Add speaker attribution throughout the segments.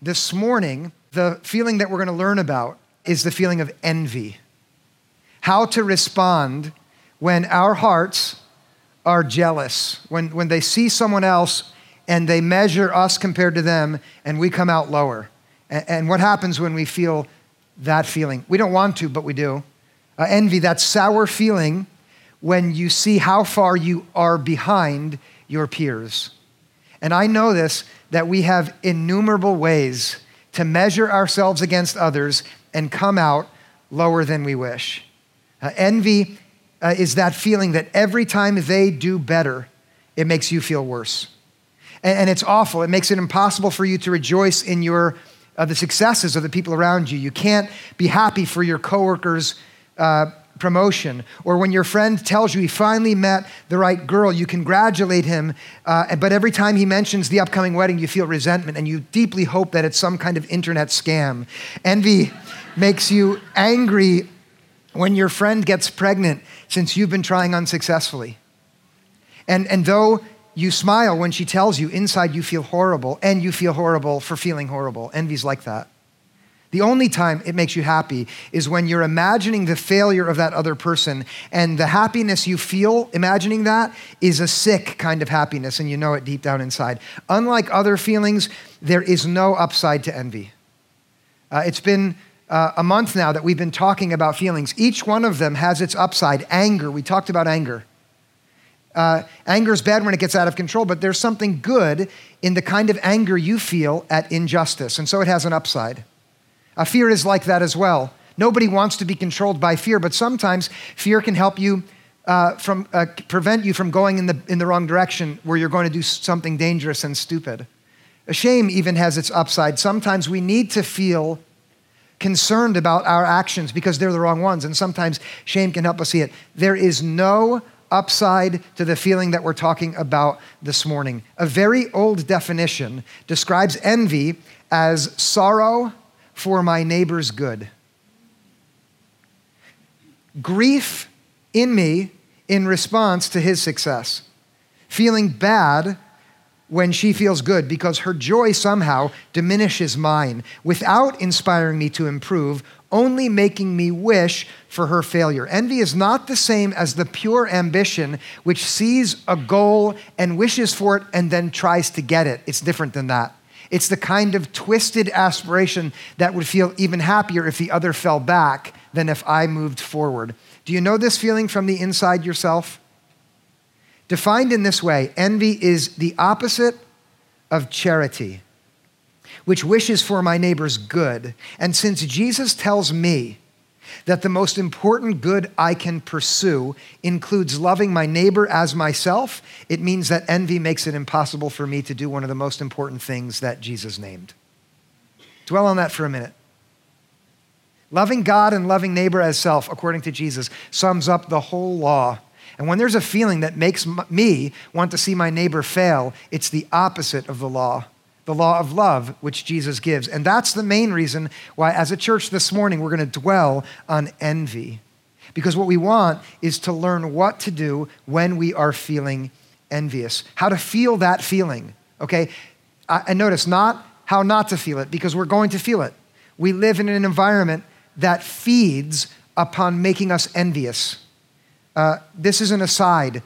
Speaker 1: This morning, the feeling that we're going to learn about is the feeling of envy. How to respond when our hearts are jealous, when, when they see someone else and they measure us compared to them and we come out lower. And, and what happens when we feel that feeling? We don't want to, but we do. Uh, envy, that sour feeling when you see how far you are behind your peers. And I know this that we have innumerable ways to measure ourselves against others and come out lower than we wish. Uh, envy uh, is that feeling that every time they do better, it makes you feel worse. And, and it's awful. It makes it impossible for you to rejoice in your uh, the successes of the people around you. You can't be happy for your coworkers' uh, promotion, or when your friend tells you he finally met the right girl, you congratulate him, uh, but every time he mentions the upcoming wedding, you feel resentment and you deeply hope that it's some kind of internet scam. Envy makes you angry when your friend gets pregnant since you've been trying unsuccessfully. And, and though you smile when she tells you, inside you feel horrible, and you feel horrible for feeling horrible. Envy's like that. The only time it makes you happy is when you're imagining the failure of that other person, and the happiness you feel imagining that is a sick kind of happiness, and you know it deep down inside. Unlike other feelings, there is no upside to envy. Uh, it's been uh, a month now that we've been talking about feelings. Each one of them has its upside. Anger, we talked about anger. Uh, anger is bad when it gets out of control, but there's something good in the kind of anger you feel at injustice, and so it has an upside. Uh, fear is like that as well. Nobody wants to be controlled by fear, but sometimes fear can help you uh, from uh, prevent you from going in the in the wrong direction where you're going to do something dangerous and stupid. A shame even has its upside. Sometimes we need to feel concerned about our actions because they're the wrong ones, and sometimes shame can help us see it. There is no upside to the feeling that we're talking about this morning. A very old definition describes envy as sorrow for my neighbor's good. Grief in me in response to his success. Feeling bad when she feels good because her joy somehow diminishes mine without inspiring me to improve, only making me wish for her failure. Envy is not the same as the pure ambition which sees a goal and wishes for it and then tries to get it. It's different than that. It's the kind of twisted aspiration that would feel even happier if the other fell back than if I moved forward. Do you know this feeling from the inside yourself? Defined in this way, envy is the opposite of charity, which wishes for my neighbor's good. And since Jesus tells me that the most important good I can pursue includes loving my neighbor as myself, it means that envy makes it impossible for me to do one of the most important things that Jesus named. Dwell on that for a minute. Loving God and loving neighbor as self, according to Jesus, sums up the whole law. And when there's a feeling that makes me want to see my neighbor fail, it's the opposite of the law the law of love which Jesus gives. And that's the main reason why, as a church this morning, we're going to dwell on envy. Because what we want is to learn what to do when we are feeling envious, how to feel that feeling, okay? And notice, not how not to feel it, because we're going to feel it. We live in an environment that feeds upon making us envious. Uh, this is an aside.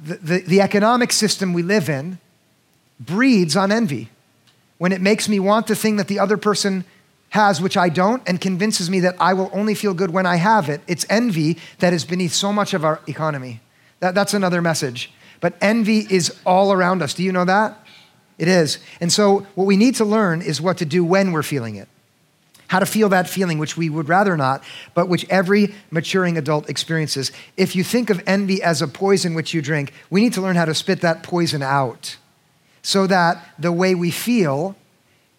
Speaker 1: The, the, the economic system we live in breeds on envy when it makes me want the thing that the other person has, which I don't, and convinces me that I will only feel good when I have it. It's envy that is beneath so much of our economy. That, that's another message. But envy is all around us. Do you know that? It is. And so, what we need to learn is what to do when we're feeling it. How to feel that feeling, which we would rather not, but which every maturing adult experiences. If you think of envy as a poison which you drink, we need to learn how to spit that poison out so that the way we feel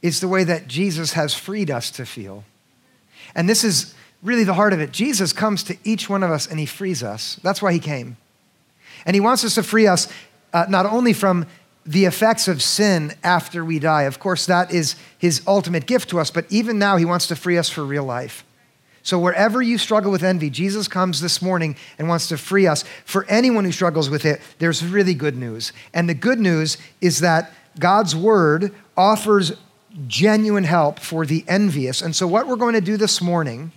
Speaker 1: is the way that Jesus has freed us to feel. And this is really the heart of it. Jesus comes to each one of us and he frees us. That's why he came. And he wants us to free us uh, not only from the effects of sin after we die, of course, that is his ultimate gift to us, but even now he wants to free us for real life. So, wherever you struggle with envy, Jesus comes this morning and wants to free us. For anyone who struggles with it, there's really good news. And the good news is that God's word offers genuine help for the envious. And so, what we're going to do this morning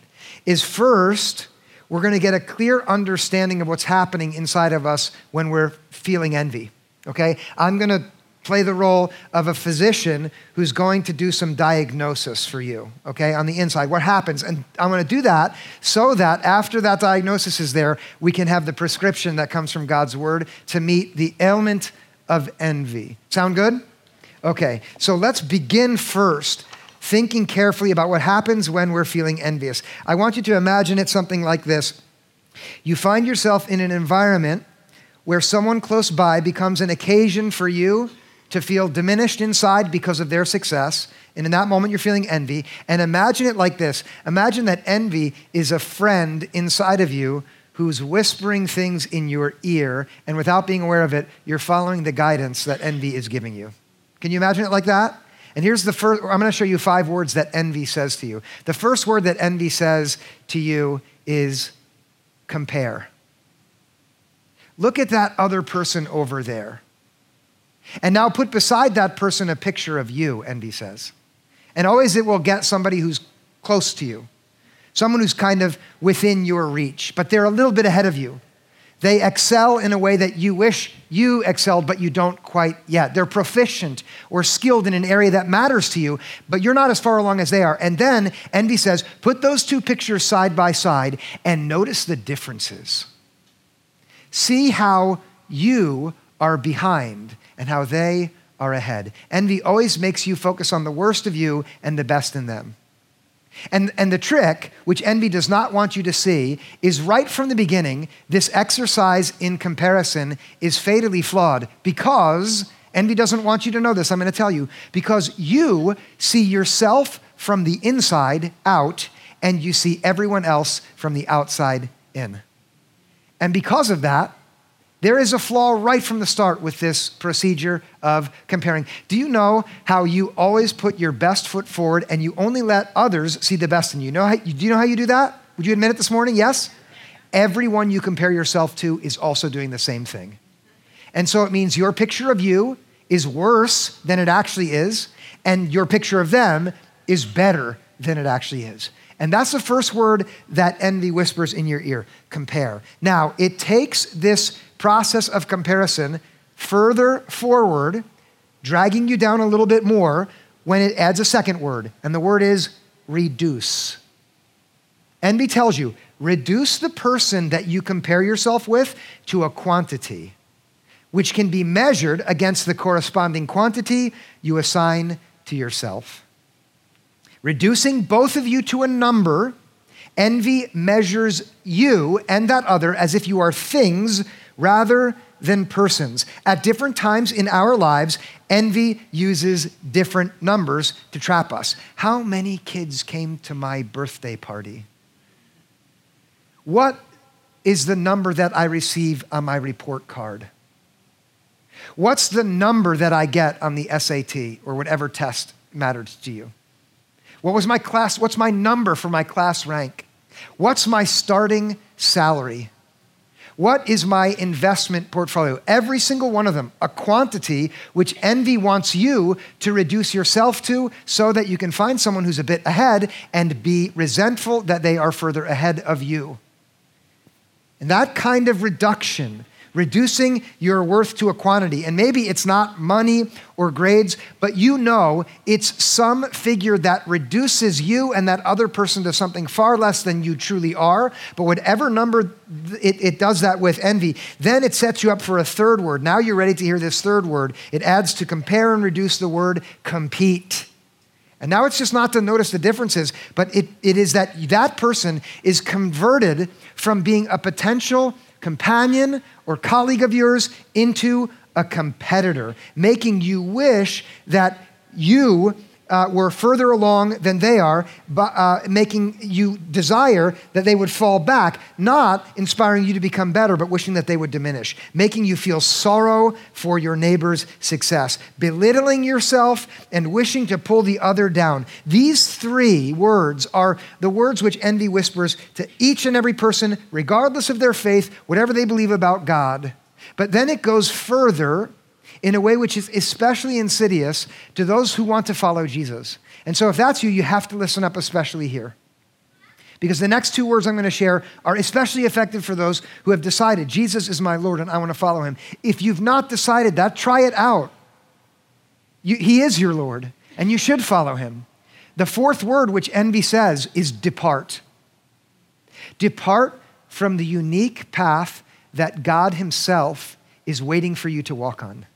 Speaker 1: is first, we're going to get a clear understanding of what's happening inside of us when we're feeling envy. Okay? I'm going to play the role of a physician who's going to do some diagnosis for you, okay, on the inside. What happens? And I'm going to do that so that after that diagnosis is there, we can have the prescription that comes from God's word to meet the ailment of envy. Sound good? Okay, so let's begin first thinking carefully about what happens when we're feeling envious. I want you to imagine it something like this you find yourself in an environment where someone close by becomes an occasion for you to feel diminished inside because of their success. And in that moment, you're feeling envy. And imagine it like this Imagine that envy is a friend inside of you who's whispering things in your ear, and without being aware of it, you're following the guidance that envy is giving you. Can you imagine it like that? And here's the first, I'm going to show you five words that envy says to you. The first word that envy says to you is compare. Look at that other person over there. And now put beside that person a picture of you, envy says. And always it will get somebody who's close to you, someone who's kind of within your reach, but they're a little bit ahead of you. They excel in a way that you wish you excelled, but you don't quite yet. They're proficient or skilled in an area that matters to you, but you're not as far along as they are. And then envy says, put those two pictures side by side and notice the differences. See how you are behind and how they are ahead. Envy always makes you focus on the worst of you and the best in them. And, and the trick, which envy does not want you to see, is right from the beginning, this exercise in comparison is fatally flawed because envy doesn't want you to know this. I'm going to tell you. Because you see yourself from the inside out and you see everyone else from the outside in. And because of that, there is a flaw right from the start with this procedure of comparing. Do you know how you always put your best foot forward and you only let others see the best in you? know how, do you know how you do that? Would you admit it this morning? Yes? Everyone you compare yourself to is also doing the same thing. And so it means your picture of you is worse than it actually is, and your picture of them is better than it actually is. And that's the first word that envy whispers in your ear compare. Now, it takes this process of comparison further forward, dragging you down a little bit more when it adds a second word, and the word is reduce. Envy tells you reduce the person that you compare yourself with to a quantity, which can be measured against the corresponding quantity you assign to yourself. Reducing both of you to a number, envy measures you and that other as if you are things rather than persons. At different times in our lives, envy uses different numbers to trap us. How many kids came to my birthday party? What is the number that I receive on my report card? What's the number that I get on the SAT or whatever test mattered to you? What was my class? What's my number for my class rank? What's my starting salary? What is my investment portfolio? Every single one of them, a quantity which envy wants you to reduce yourself to so that you can find someone who's a bit ahead and be resentful that they are further ahead of you. And that kind of reduction reducing your worth to a quantity. And maybe it's not money or grades, but you know it's some figure that reduces you and that other person to something far less than you truly are. But whatever number it, it does that with envy, then it sets you up for a third word. Now you're ready to hear this third word. It adds to compare and reduce the word compete. And now it's just not to notice the differences, but it, it is that that person is converted from being a potential companion or colleague of yours into a competitor, making you wish that you uh, were further along than they are, but, uh, making you desire that they would fall back, not inspiring you to become better, but wishing that they would diminish, making you feel sorrow for your neighbor's success, belittling yourself and wishing to pull the other down. These three words are the words which envy whispers to each and every person, regardless of their faith, whatever they believe about God. But then it goes further in a way which is especially insidious to those who want to follow Jesus. And so, if that's you, you have to listen up, especially here. Because the next two words I'm going to share are especially effective for those who have decided Jesus is my Lord and I want to follow him. If you've not decided that, try it out. You, he is your Lord, and you should follow him. The fourth word, which envy says, is depart. Depart from the unique path that God Himself is waiting for you to walk on.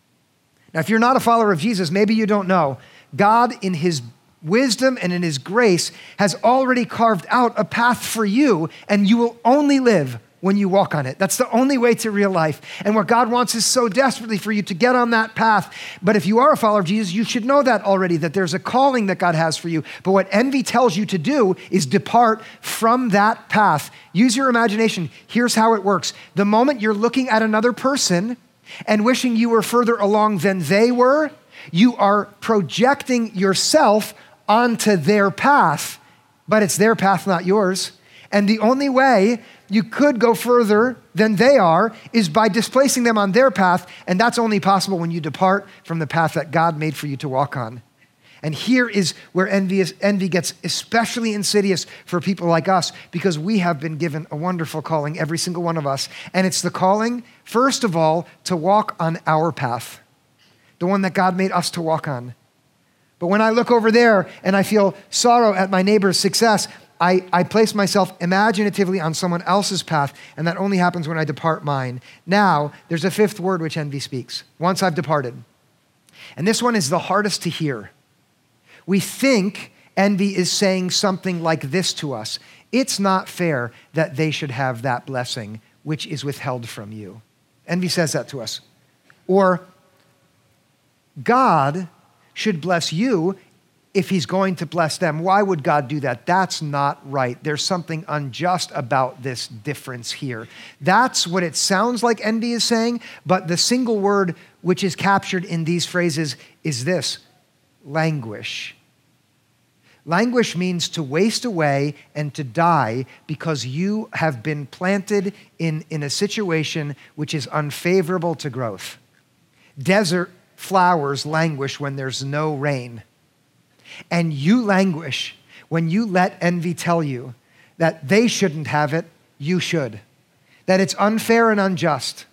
Speaker 1: Now, if you're not a follower of Jesus, maybe you don't know. God, in His wisdom and in His grace, has already carved out a path for you, and you will only live when you walk on it. That's the only way to real life. And what God wants is so desperately for you to get on that path. But if you are a follower of Jesus, you should know that already, that there's a calling that God has for you. But what envy tells you to do is depart from that path. Use your imagination. Here's how it works the moment you're looking at another person and wishing you were further along than they were, you are projecting yourself onto their path, but it's their path, not yours. And the only way you could go further than they are is by displacing them on their path, and that's only possible when you depart from the path that God made for you to walk on. And here is where envy, envy gets especially insidious for people like us because we have been given a wonderful calling, every single one of us. And it's the calling, first of all, to walk on our path, the one that God made us to walk on. But when I look over there and I feel sorrow at my neighbor's success, I, I place myself imaginatively on someone else's path, and that only happens when I depart mine. Now, there's a fifth word which envy speaks once I've departed. And this one is the hardest to hear. We think envy is saying something like this to us It's not fair that they should have that blessing which is withheld from you. Envy says that to us. Or, God should bless you if he's going to bless them. Why would God do that? That's not right. There's something unjust about this difference here. That's what it sounds like envy is saying, but the single word which is captured in these phrases is this languish. Languish means to waste away and to die because you have been planted in, in a situation which is unfavorable to growth. Desert flowers languish when there's no rain and you languish when you let envy tell you that they shouldn't have it, you should, that it's unfair and unjust.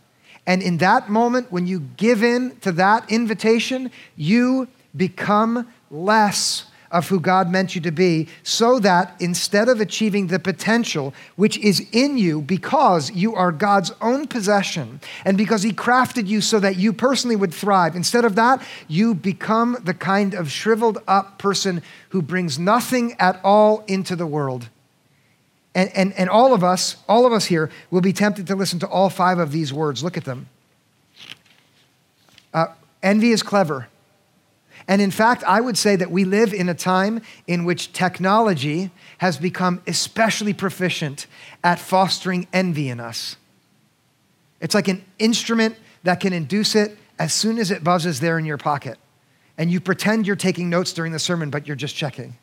Speaker 1: And in that moment, when you give in to that invitation, you become less of who God meant you to be, so that instead of achieving the potential which is in you because you are God's own possession and because He crafted you so that you personally would thrive, instead of that, you become the kind of shriveled up person who brings nothing at all into the world. And, and, and all of us, all of us here, will be tempted to listen to all five of these words. Look at them. Uh, envy is clever. And in fact, I would say that we live in a time in which technology has become especially proficient at fostering envy in us. It's like an instrument that can induce it as soon as it buzzes there in your pocket. And you pretend you're taking notes during the sermon, but you're just checking.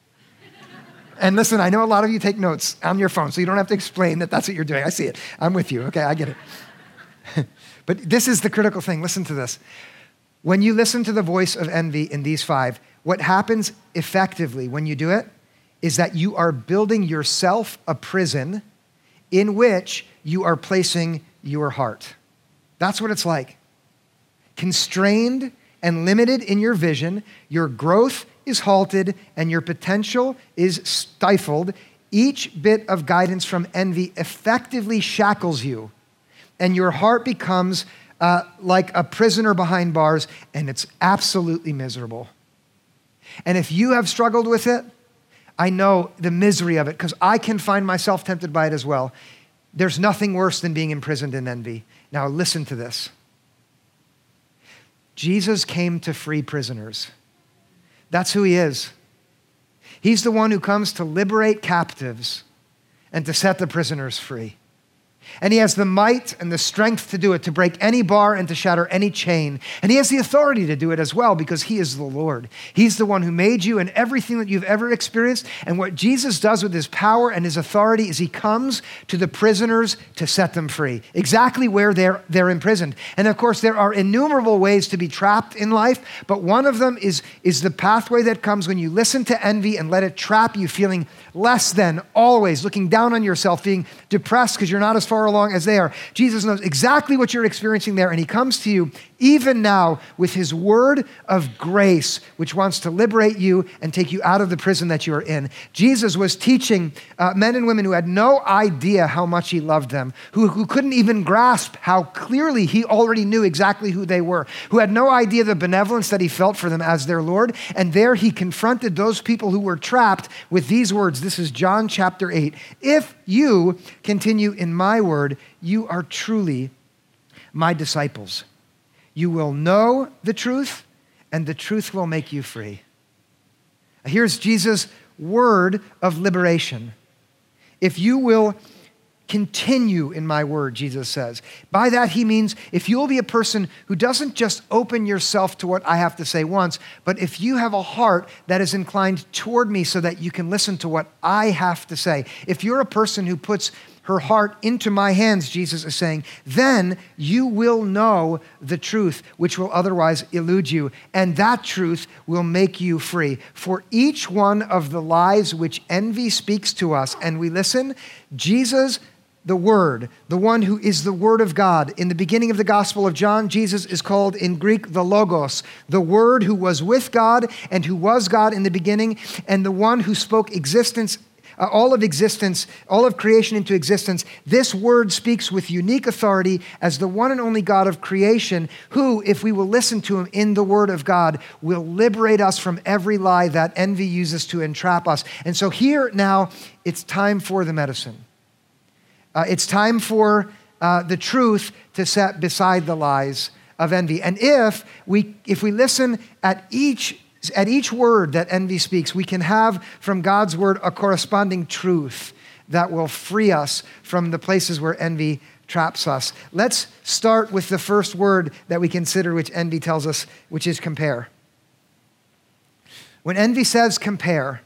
Speaker 1: and listen, I know a lot of you take notes on your phone, so you don't have to explain that that's what you're doing. I see it. I'm with you. Okay, I get it. but this is the critical thing. Listen to this. When you listen to the voice of envy in these five, what happens effectively when you do it is that you are building yourself a prison in which you are placing your heart. That's what it's like. Constrained and limited in your vision, your growth is halted and your potential is stifled. Each bit of guidance from envy effectively shackles you, and your heart becomes uh, like a prisoner behind bars, and it's absolutely miserable. And if you have struggled with it, I know the misery of it because I can find myself tempted by it as well. There's nothing worse than being imprisoned in envy. Now, listen to this Jesus came to free prisoners. That's who he is. He's the one who comes to liberate captives and to set the prisoners free. And he has the might and the strength to do it, to break any bar and to shatter any chain. And he has the authority to do it as well because he is the Lord. He's the one who made you and everything that you've ever experienced. And what Jesus does with his power and his authority is he comes to the prisoners to set them free, exactly where they're, they're imprisoned. And of course, there are innumerable ways to be trapped in life, but one of them is, is the pathway that comes when you listen to envy and let it trap you, feeling less than, always looking down on yourself, being depressed because you're not as far along as they are. Jesus knows exactly what you're experiencing there, and He comes to you even now with His word of grace, which wants to liberate you and take you out of the prison that you are in. Jesus was teaching uh, men and women who had no idea how much He loved them, who, who couldn't even grasp how clearly He already knew exactly who they were, who had no idea the benevolence that He felt for them as their Lord. And there He confronted those people who were trapped with these words. This is John chapter 8. If you continue in my word, you are truly my disciples. You will know the truth, and the truth will make you free. Here's Jesus' word of liberation. If you will continue in my word, Jesus says. By that, he means if you'll be a person who doesn't just open yourself to what I have to say once, but if you have a heart that is inclined toward me so that you can listen to what I have to say, if you're a person who puts her heart into my hands, Jesus is saying, then you will know the truth, which will otherwise elude you, and that truth will make you free. For each one of the lies which envy speaks to us, and we listen, Jesus the Word, the one who is the Word of God. In the beginning of the Gospel of John, Jesus is called in Greek the Logos, the Word who was with God and who was God in the beginning, and the one who spoke existence uh, all of existence, all of creation into existence, this word speaks with unique authority as the one and only God of creation, who, if we will listen to him in the word of God, will liberate us from every lie that envy uses to entrap us. And so here now, it's time for the medicine. Uh, it's time for uh, the truth to set beside the lies of envy. And if we, if we listen at each at each word that envy speaks, we can have from God's word a corresponding truth that will free us from the places where envy traps us. Let's start with the first word that we consider, which envy tells us, which is compare. When envy says compare,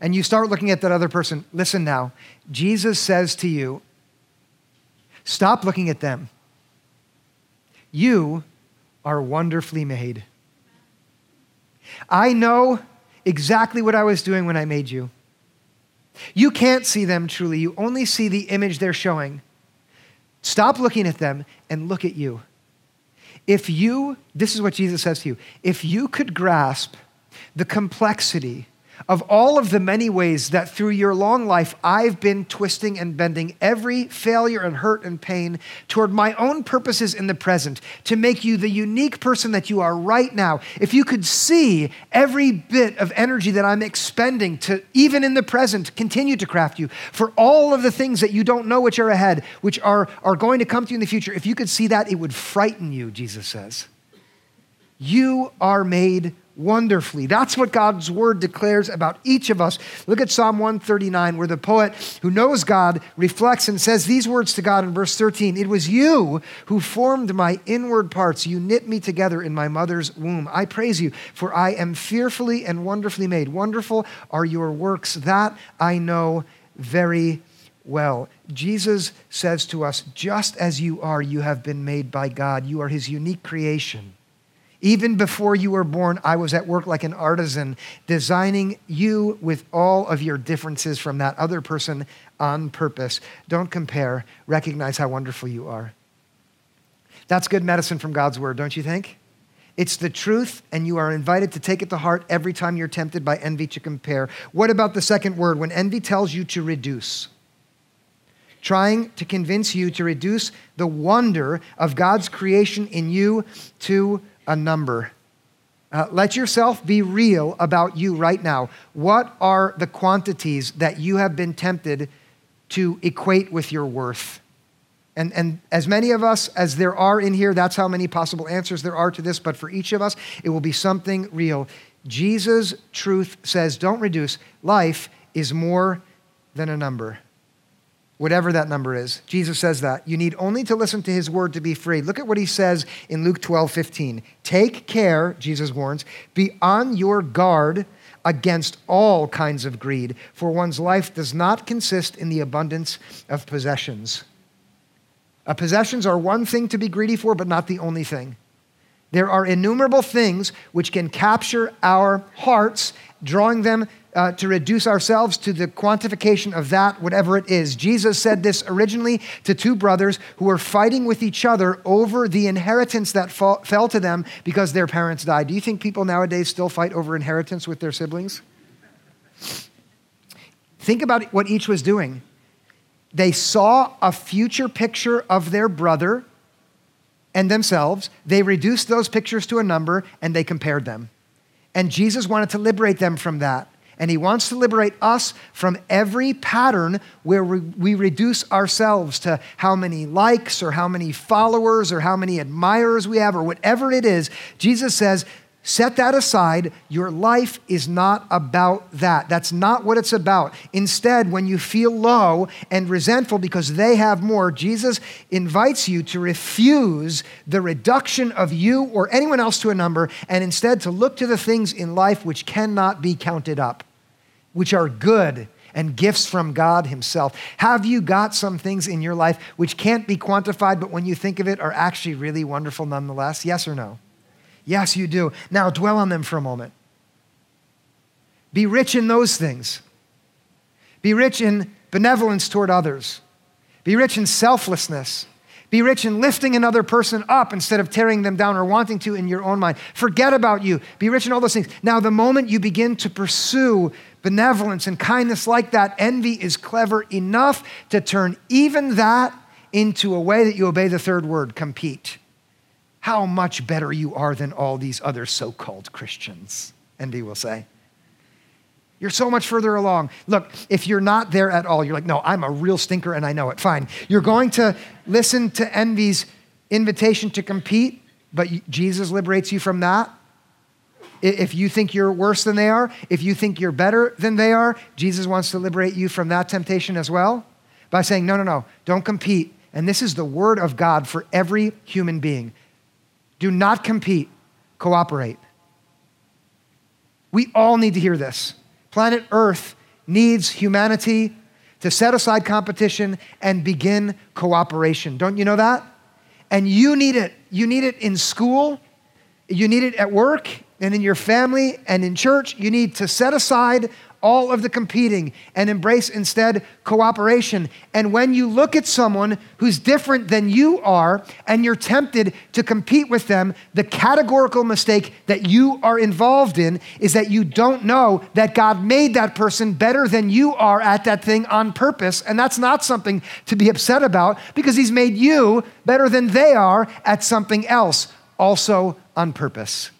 Speaker 1: and you start looking at that other person, listen now. Jesus says to you, stop looking at them. You are wonderfully made. I know exactly what I was doing when I made you. You can't see them truly, you only see the image they're showing. Stop looking at them and look at you. If you, this is what Jesus says to you, if you could grasp the complexity of all of the many ways that through your long life I've been twisting and bending every failure and hurt and pain toward my own purposes in the present to make you the unique person that you are right now. If you could see every bit of energy that I'm expending to, even in the present, continue to craft you for all of the things that you don't know which are ahead, which are, are going to come to you in the future, if you could see that, it would frighten you, Jesus says. You are made wonderfully. That's what God's word declares about each of us. Look at Psalm 139, where the poet who knows God reflects and says these words to God in verse 13 It was you who formed my inward parts. You knit me together in my mother's womb. I praise you, for I am fearfully and wonderfully made. Wonderful are your works. That I know very well. Jesus says to us, just as you are, you have been made by God. You are his unique creation. Even before you were born, I was at work like an artisan, designing you with all of your differences from that other person on purpose. Don't compare. Recognize how wonderful you are. That's good medicine from God's word, don't you think? It's the truth, and you are invited to take it to heart every time you're tempted by envy to compare. What about the second word? When envy tells you to reduce, trying to convince you to reduce the wonder of God's creation in you to a number. Uh, let yourself be real about you right now. What are the quantities that you have been tempted to equate with your worth? And, and as many of us as there are in here, that's how many possible answers there are to this, but for each of us, it will be something real. Jesus' truth says, don't reduce. Life is more than a number. Whatever that number is. Jesus says that. You need only to listen to his word to be free. Look at what he says in Luke 12, 15. Take care, Jesus warns, be on your guard against all kinds of greed, for one's life does not consist in the abundance of possessions. Uh, possessions are one thing to be greedy for, but not the only thing. There are innumerable things which can capture our hearts, drawing them uh, to reduce ourselves to the quantification of that, whatever it is. Jesus said this originally to two brothers who were fighting with each other over the inheritance that fall, fell to them because their parents died. Do you think people nowadays still fight over inheritance with their siblings? Think about what each was doing. They saw a future picture of their brother and themselves. They reduced those pictures to a number and they compared them. And Jesus wanted to liberate them from that. And he wants to liberate us from every pattern where we, reduce ourselves to how many likes or how many followers or how many admirers we have or whatever it is. Jesus says, Set that aside. Your life is not about that. That's not what it's about. Instead, when you feel low and resentful because they have more, Jesus invites you to refuse the reduction of you or anyone else to a number and instead to look to the things in life which cannot be counted up, which are good and gifts from God Himself. Have you got some things in your life which can't be quantified, but when you think of it are actually really wonderful nonetheless? Yes or no? Yes, you do. Now dwell on them for a moment. Be rich in those things. Be rich in benevolence toward others. Be rich in selflessness. Be rich in lifting another person up instead of tearing them down or wanting to in your own mind. Forget about you. Be rich in all those things. Now, the moment you begin to pursue benevolence and kindness like that, envy is clever enough to turn even that into a way that you obey the third word compete how much better you are than all these other so called Christians. Envy will say. You're so much further along. Look, if you're not there at all, you're like, no, I'm a real stinker and I know it. Fine. You're going to listen to envy's invitation to compete, but Jesus liberates you from that. If you think you're worse than they are, if you think you're better than they are, Jesus wants to liberate you from that temptation as well by saying, no, no, no, don't compete. And this is the word of God for every human being. Do not compete, cooperate. We all need to hear this. Planet Earth needs humanity to set aside competition and begin cooperation. Don't you know that? And you need it. You need it in school, you need it at work, and in your family and in church. You need to set aside all of the competing and embrace instead cooperation. And when you look at someone who's different than you are and you're tempted to compete with them, the categorical mistake that you are involved in is that you don't know that God made that person better than you are at that thing on purpose. And that's not something to be upset about because He's made you better than they are at something else, also on purpose.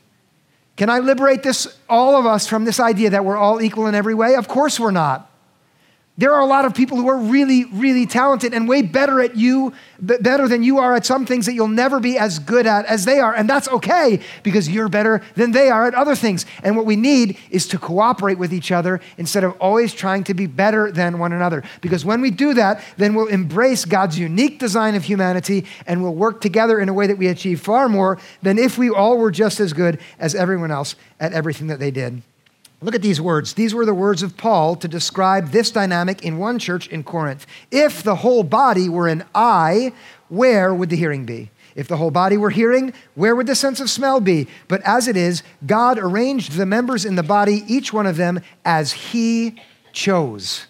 Speaker 1: Can I liberate this, all of us, from this idea that we're all equal in every way? Of course we're not. There are a lot of people who are really, really talented and way better at you, better than you are at some things that you'll never be as good at as they are. And that's okay because you're better than they are at other things. And what we need is to cooperate with each other instead of always trying to be better than one another. Because when we do that, then we'll embrace God's unique design of humanity and we'll work together in a way that we achieve far more than if we all were just as good as everyone else at everything that they did. Look at these words. These were the words of Paul to describe this dynamic in one church in Corinth. If the whole body were an eye, where would the hearing be? If the whole body were hearing, where would the sense of smell be? But as it is, God arranged the members in the body, each one of them, as He chose.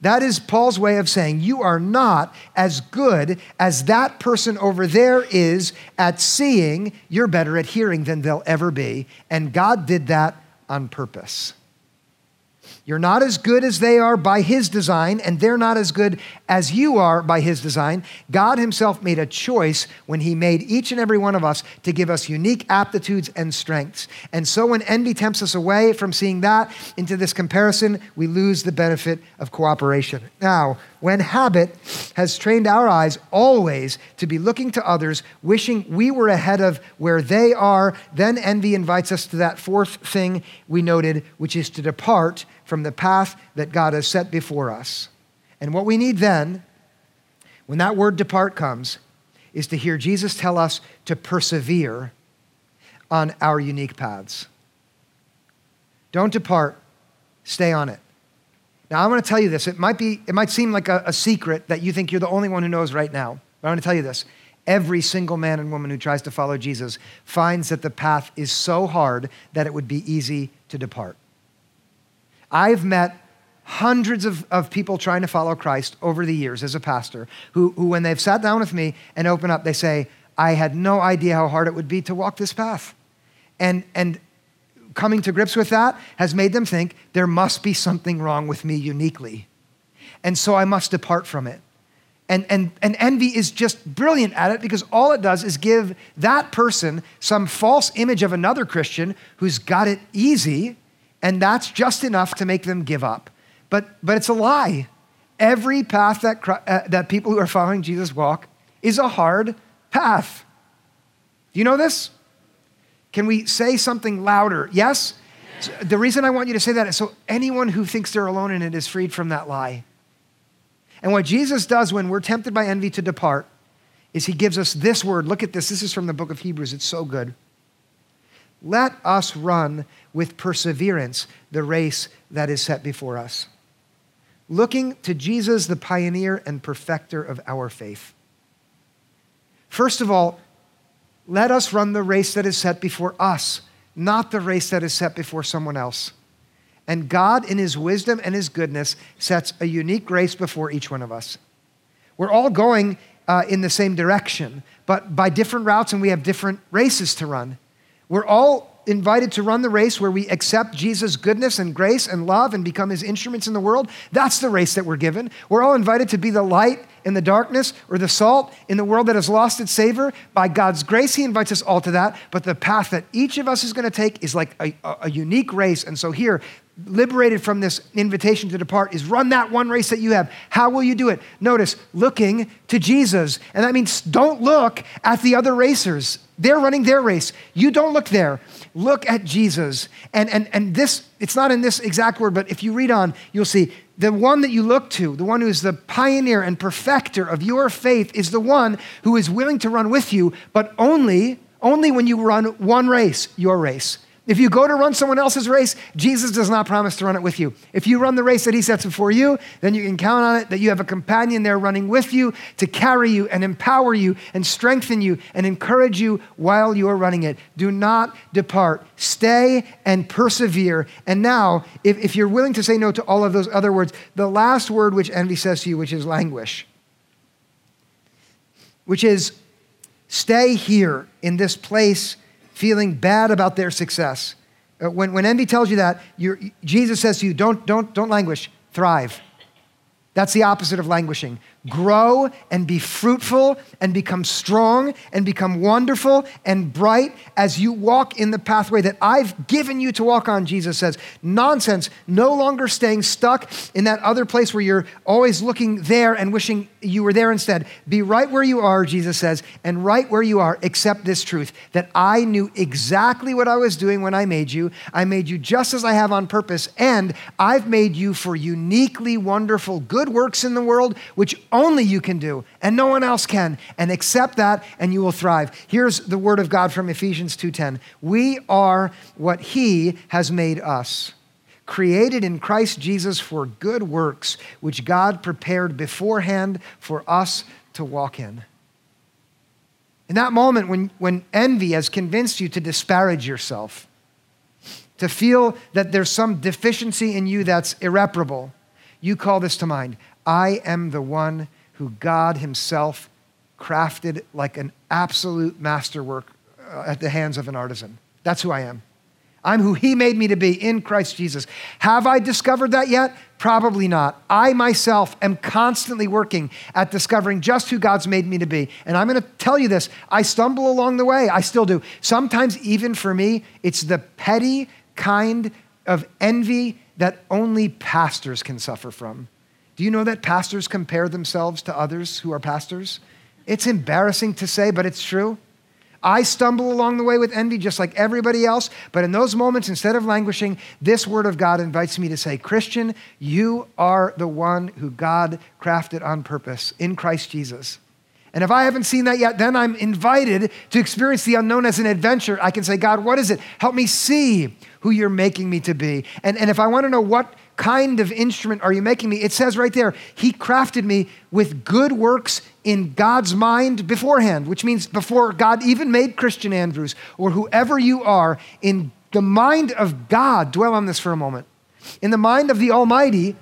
Speaker 1: That is Paul's way of saying you are not as good as that person over there is at seeing. You're better at hearing than they'll ever be. And God did that on purpose. You're not as good as they are by His design, and they're not as good as you are by His design. God Himself made a choice when He made each and every one of us to give us unique aptitudes and strengths. And so when envy tempts us away from seeing that into this comparison, we lose the benefit of cooperation. Now, when habit has trained our eyes always to be looking to others, wishing we were ahead of where they are, then envy invites us to that fourth thing we noted, which is to depart from the path that God has set before us. And what we need then, when that word depart comes, is to hear Jesus tell us to persevere on our unique paths. Don't depart, stay on it. Now, I want to tell you this. It might, be, it might seem like a, a secret that you think you're the only one who knows right now. But I want to tell you this. Every single man and woman who tries to follow Jesus finds that the path is so hard that it would be easy to depart. I've met hundreds of, of people trying to follow Christ over the years as a pastor who, who, when they've sat down with me and open up, they say, I had no idea how hard it would be to walk this path. And, and coming to grips with that has made them think there must be something wrong with me uniquely. And so I must depart from it. And, and, and envy is just brilliant at it because all it does is give that person some false image of another Christian who's got it easy, and that's just enough to make them give up. But, but it's a lie. Every path that, uh, that people who are following Jesus walk is a hard path. Do you know this? Can we say something louder? Yes? So the reason I want you to say that is so anyone who thinks they're alone in it is freed from that lie. And what Jesus does when we're tempted by envy to depart is he gives us this word. Look at this. This is from the book of Hebrews. It's so good. Let us run with perseverance the race that is set before us, looking to Jesus, the pioneer and perfecter of our faith. First of all, let us run the race that is set before us, not the race that is set before someone else. And God, in His wisdom and His goodness, sets a unique race before each one of us. We're all going uh, in the same direction, but by different routes, and we have different races to run. We're all invited to run the race where we accept Jesus' goodness and grace and love and become his instruments in the world. That's the race that we're given. We're all invited to be the light in the darkness or the salt in the world that has lost its savor. By God's grace, he invites us all to that. But the path that each of us is going to take is like a, a unique race. And so here, liberated from this invitation to depart is run that one race that you have. How will you do it? Notice, looking to Jesus. And that means don't look at the other racers. They're running their race. You don't look there. Look at Jesus. And, and, and this, it's not in this exact word, but if you read on, you'll see the one that you look to, the one who is the pioneer and perfecter of your faith, is the one who is willing to run with you, but only, only when you run one race, your race. If you go to run someone else's race, Jesus does not promise to run it with you. If you run the race that he sets before you, then you can count on it that you have a companion there running with you to carry you and empower you and strengthen you and encourage you while you are running it. Do not depart. Stay and persevere. And now, if, if you're willing to say no to all of those other words, the last word which envy says to you, which is languish, which is stay here in this place feeling bad about their success. Uh, when, when envy tells you that, Jesus says to you, don't, don't, don't languish, thrive. That's the opposite of languishing grow and be fruitful and become strong and become wonderful and bright as you walk in the pathway that I've given you to walk on, Jesus says. Nonsense. No longer staying stuck in that other place where you're always looking there and wishing you were there instead. Be right where you are, Jesus says, and right where you are, accept this truth that I knew exactly what I was doing when I made you. I made you just as I have on purpose, and I've made you for uniquely wonderful good works in the world, which only you can do, and no one else can. And accept that, and you will thrive. Here's the word of God from Ephesians 2:10. We are what He has made us, created in Christ Jesus for good works, which God prepared beforehand for us to walk in. In that moment when, when envy has convinced you to disparage yourself, to feel that there's some deficiency in you that's irreparable, you call this to mind. I am the one who God Himself crafted like an absolute masterwork uh, at the hands of an artisan. That's who I am. I'm who He made me to be in Christ Jesus. Have I discovered that yet? Probably not. I myself am constantly working at discovering just who God's made me to be. And I'm going to tell you this I stumble along the way. I still do. Sometimes, even for me, it's the petty kind of envy that only pastors can suffer from. Do you know that pastors compare themselves to others who are pastors? It's embarrassing to say, but it's true. I stumble along the way with envy just like everybody else, but in those moments, instead of languishing, this word of God invites me to say, Christian, you are the one who God crafted on purpose in Christ Jesus. And if I haven't seen that yet, then I'm invited to experience the unknown as an adventure. I can say, God, what is it? Help me see who you're making me to be. And, and if I want to know what kind of instrument are you making me, it says right there, He crafted me with good works in God's mind beforehand, which means before God even made Christian Andrews or whoever you are, in the mind of God, dwell on this for a moment. In the mind of the Almighty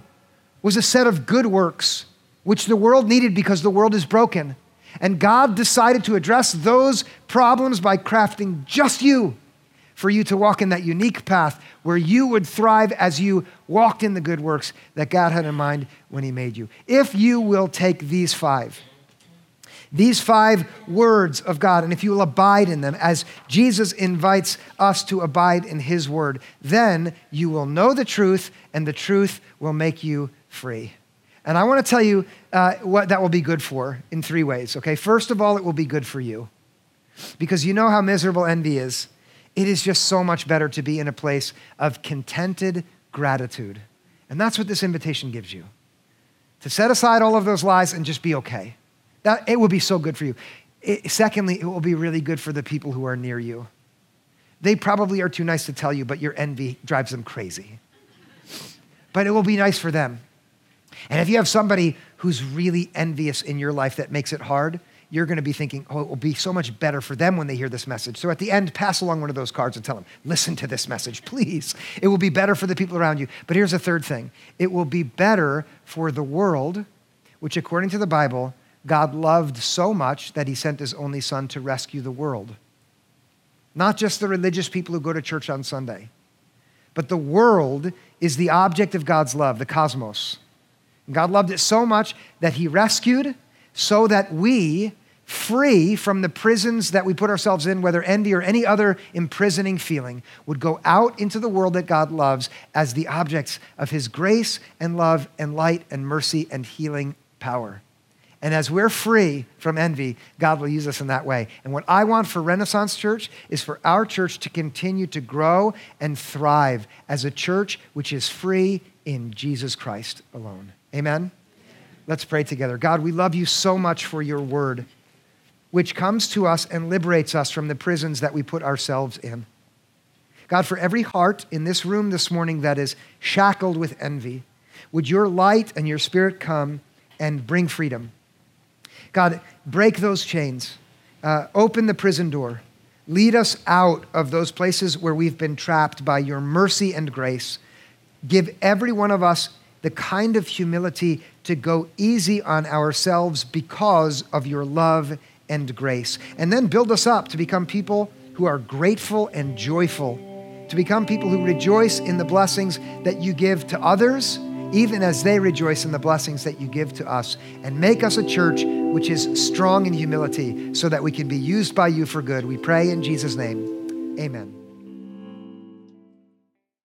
Speaker 1: was a set of good works, which the world needed because the world is broken. And God decided to address those problems by crafting just you for you to walk in that unique path where you would thrive as you walked in the good works that God had in mind when He made you. If you will take these five, these five words of God, and if you will abide in them as Jesus invites us to abide in His word, then you will know the truth, and the truth will make you free. And I want to tell you uh, what that will be good for in three ways, okay? First of all, it will be good for you. Because you know how miserable envy is. It is just so much better to be in a place of contented gratitude. And that's what this invitation gives you to set aside all of those lies and just be okay. That, it will be so good for you. It, secondly, it will be really good for the people who are near you. They probably are too nice to tell you, but your envy drives them crazy. But it will be nice for them. And if you have somebody who's really envious in your life that makes it hard, you're going to be thinking, oh, it will be so much better for them when they hear this message. So at the end, pass along one of those cards and tell them, listen to this message, please. It will be better for the people around you. But here's a third thing it will be better for the world, which according to the Bible, God loved so much that he sent his only son to rescue the world. Not just the religious people who go to church on Sunday, but the world is the object of God's love, the cosmos. God loved it so much that he rescued so that we, free from the prisons that we put ourselves in, whether envy or any other imprisoning feeling, would go out into the world that God loves as the objects of his grace and love and light and mercy and healing power. And as we're free from envy, God will use us in that way. And what I want for Renaissance Church is for our church to continue to grow and thrive as a church which is free in Jesus Christ alone. Amen? Let's pray together. God, we love you so much for your word, which comes to us and liberates us from the prisons that we put ourselves in. God, for every heart in this room this morning that is shackled with envy, would your light and your spirit come and bring freedom? God, break those chains, uh, open the prison door, lead us out of those places where we've been trapped by your mercy and grace. Give every one of us the kind of humility to go easy on ourselves because of your love and grace. And then build us up to become people who are grateful and joyful, to become people who rejoice in the blessings that you give to others, even as they rejoice in the blessings that you give to us. And make us a church which is strong in humility so that we can be used by you for good. We pray in Jesus' name. Amen.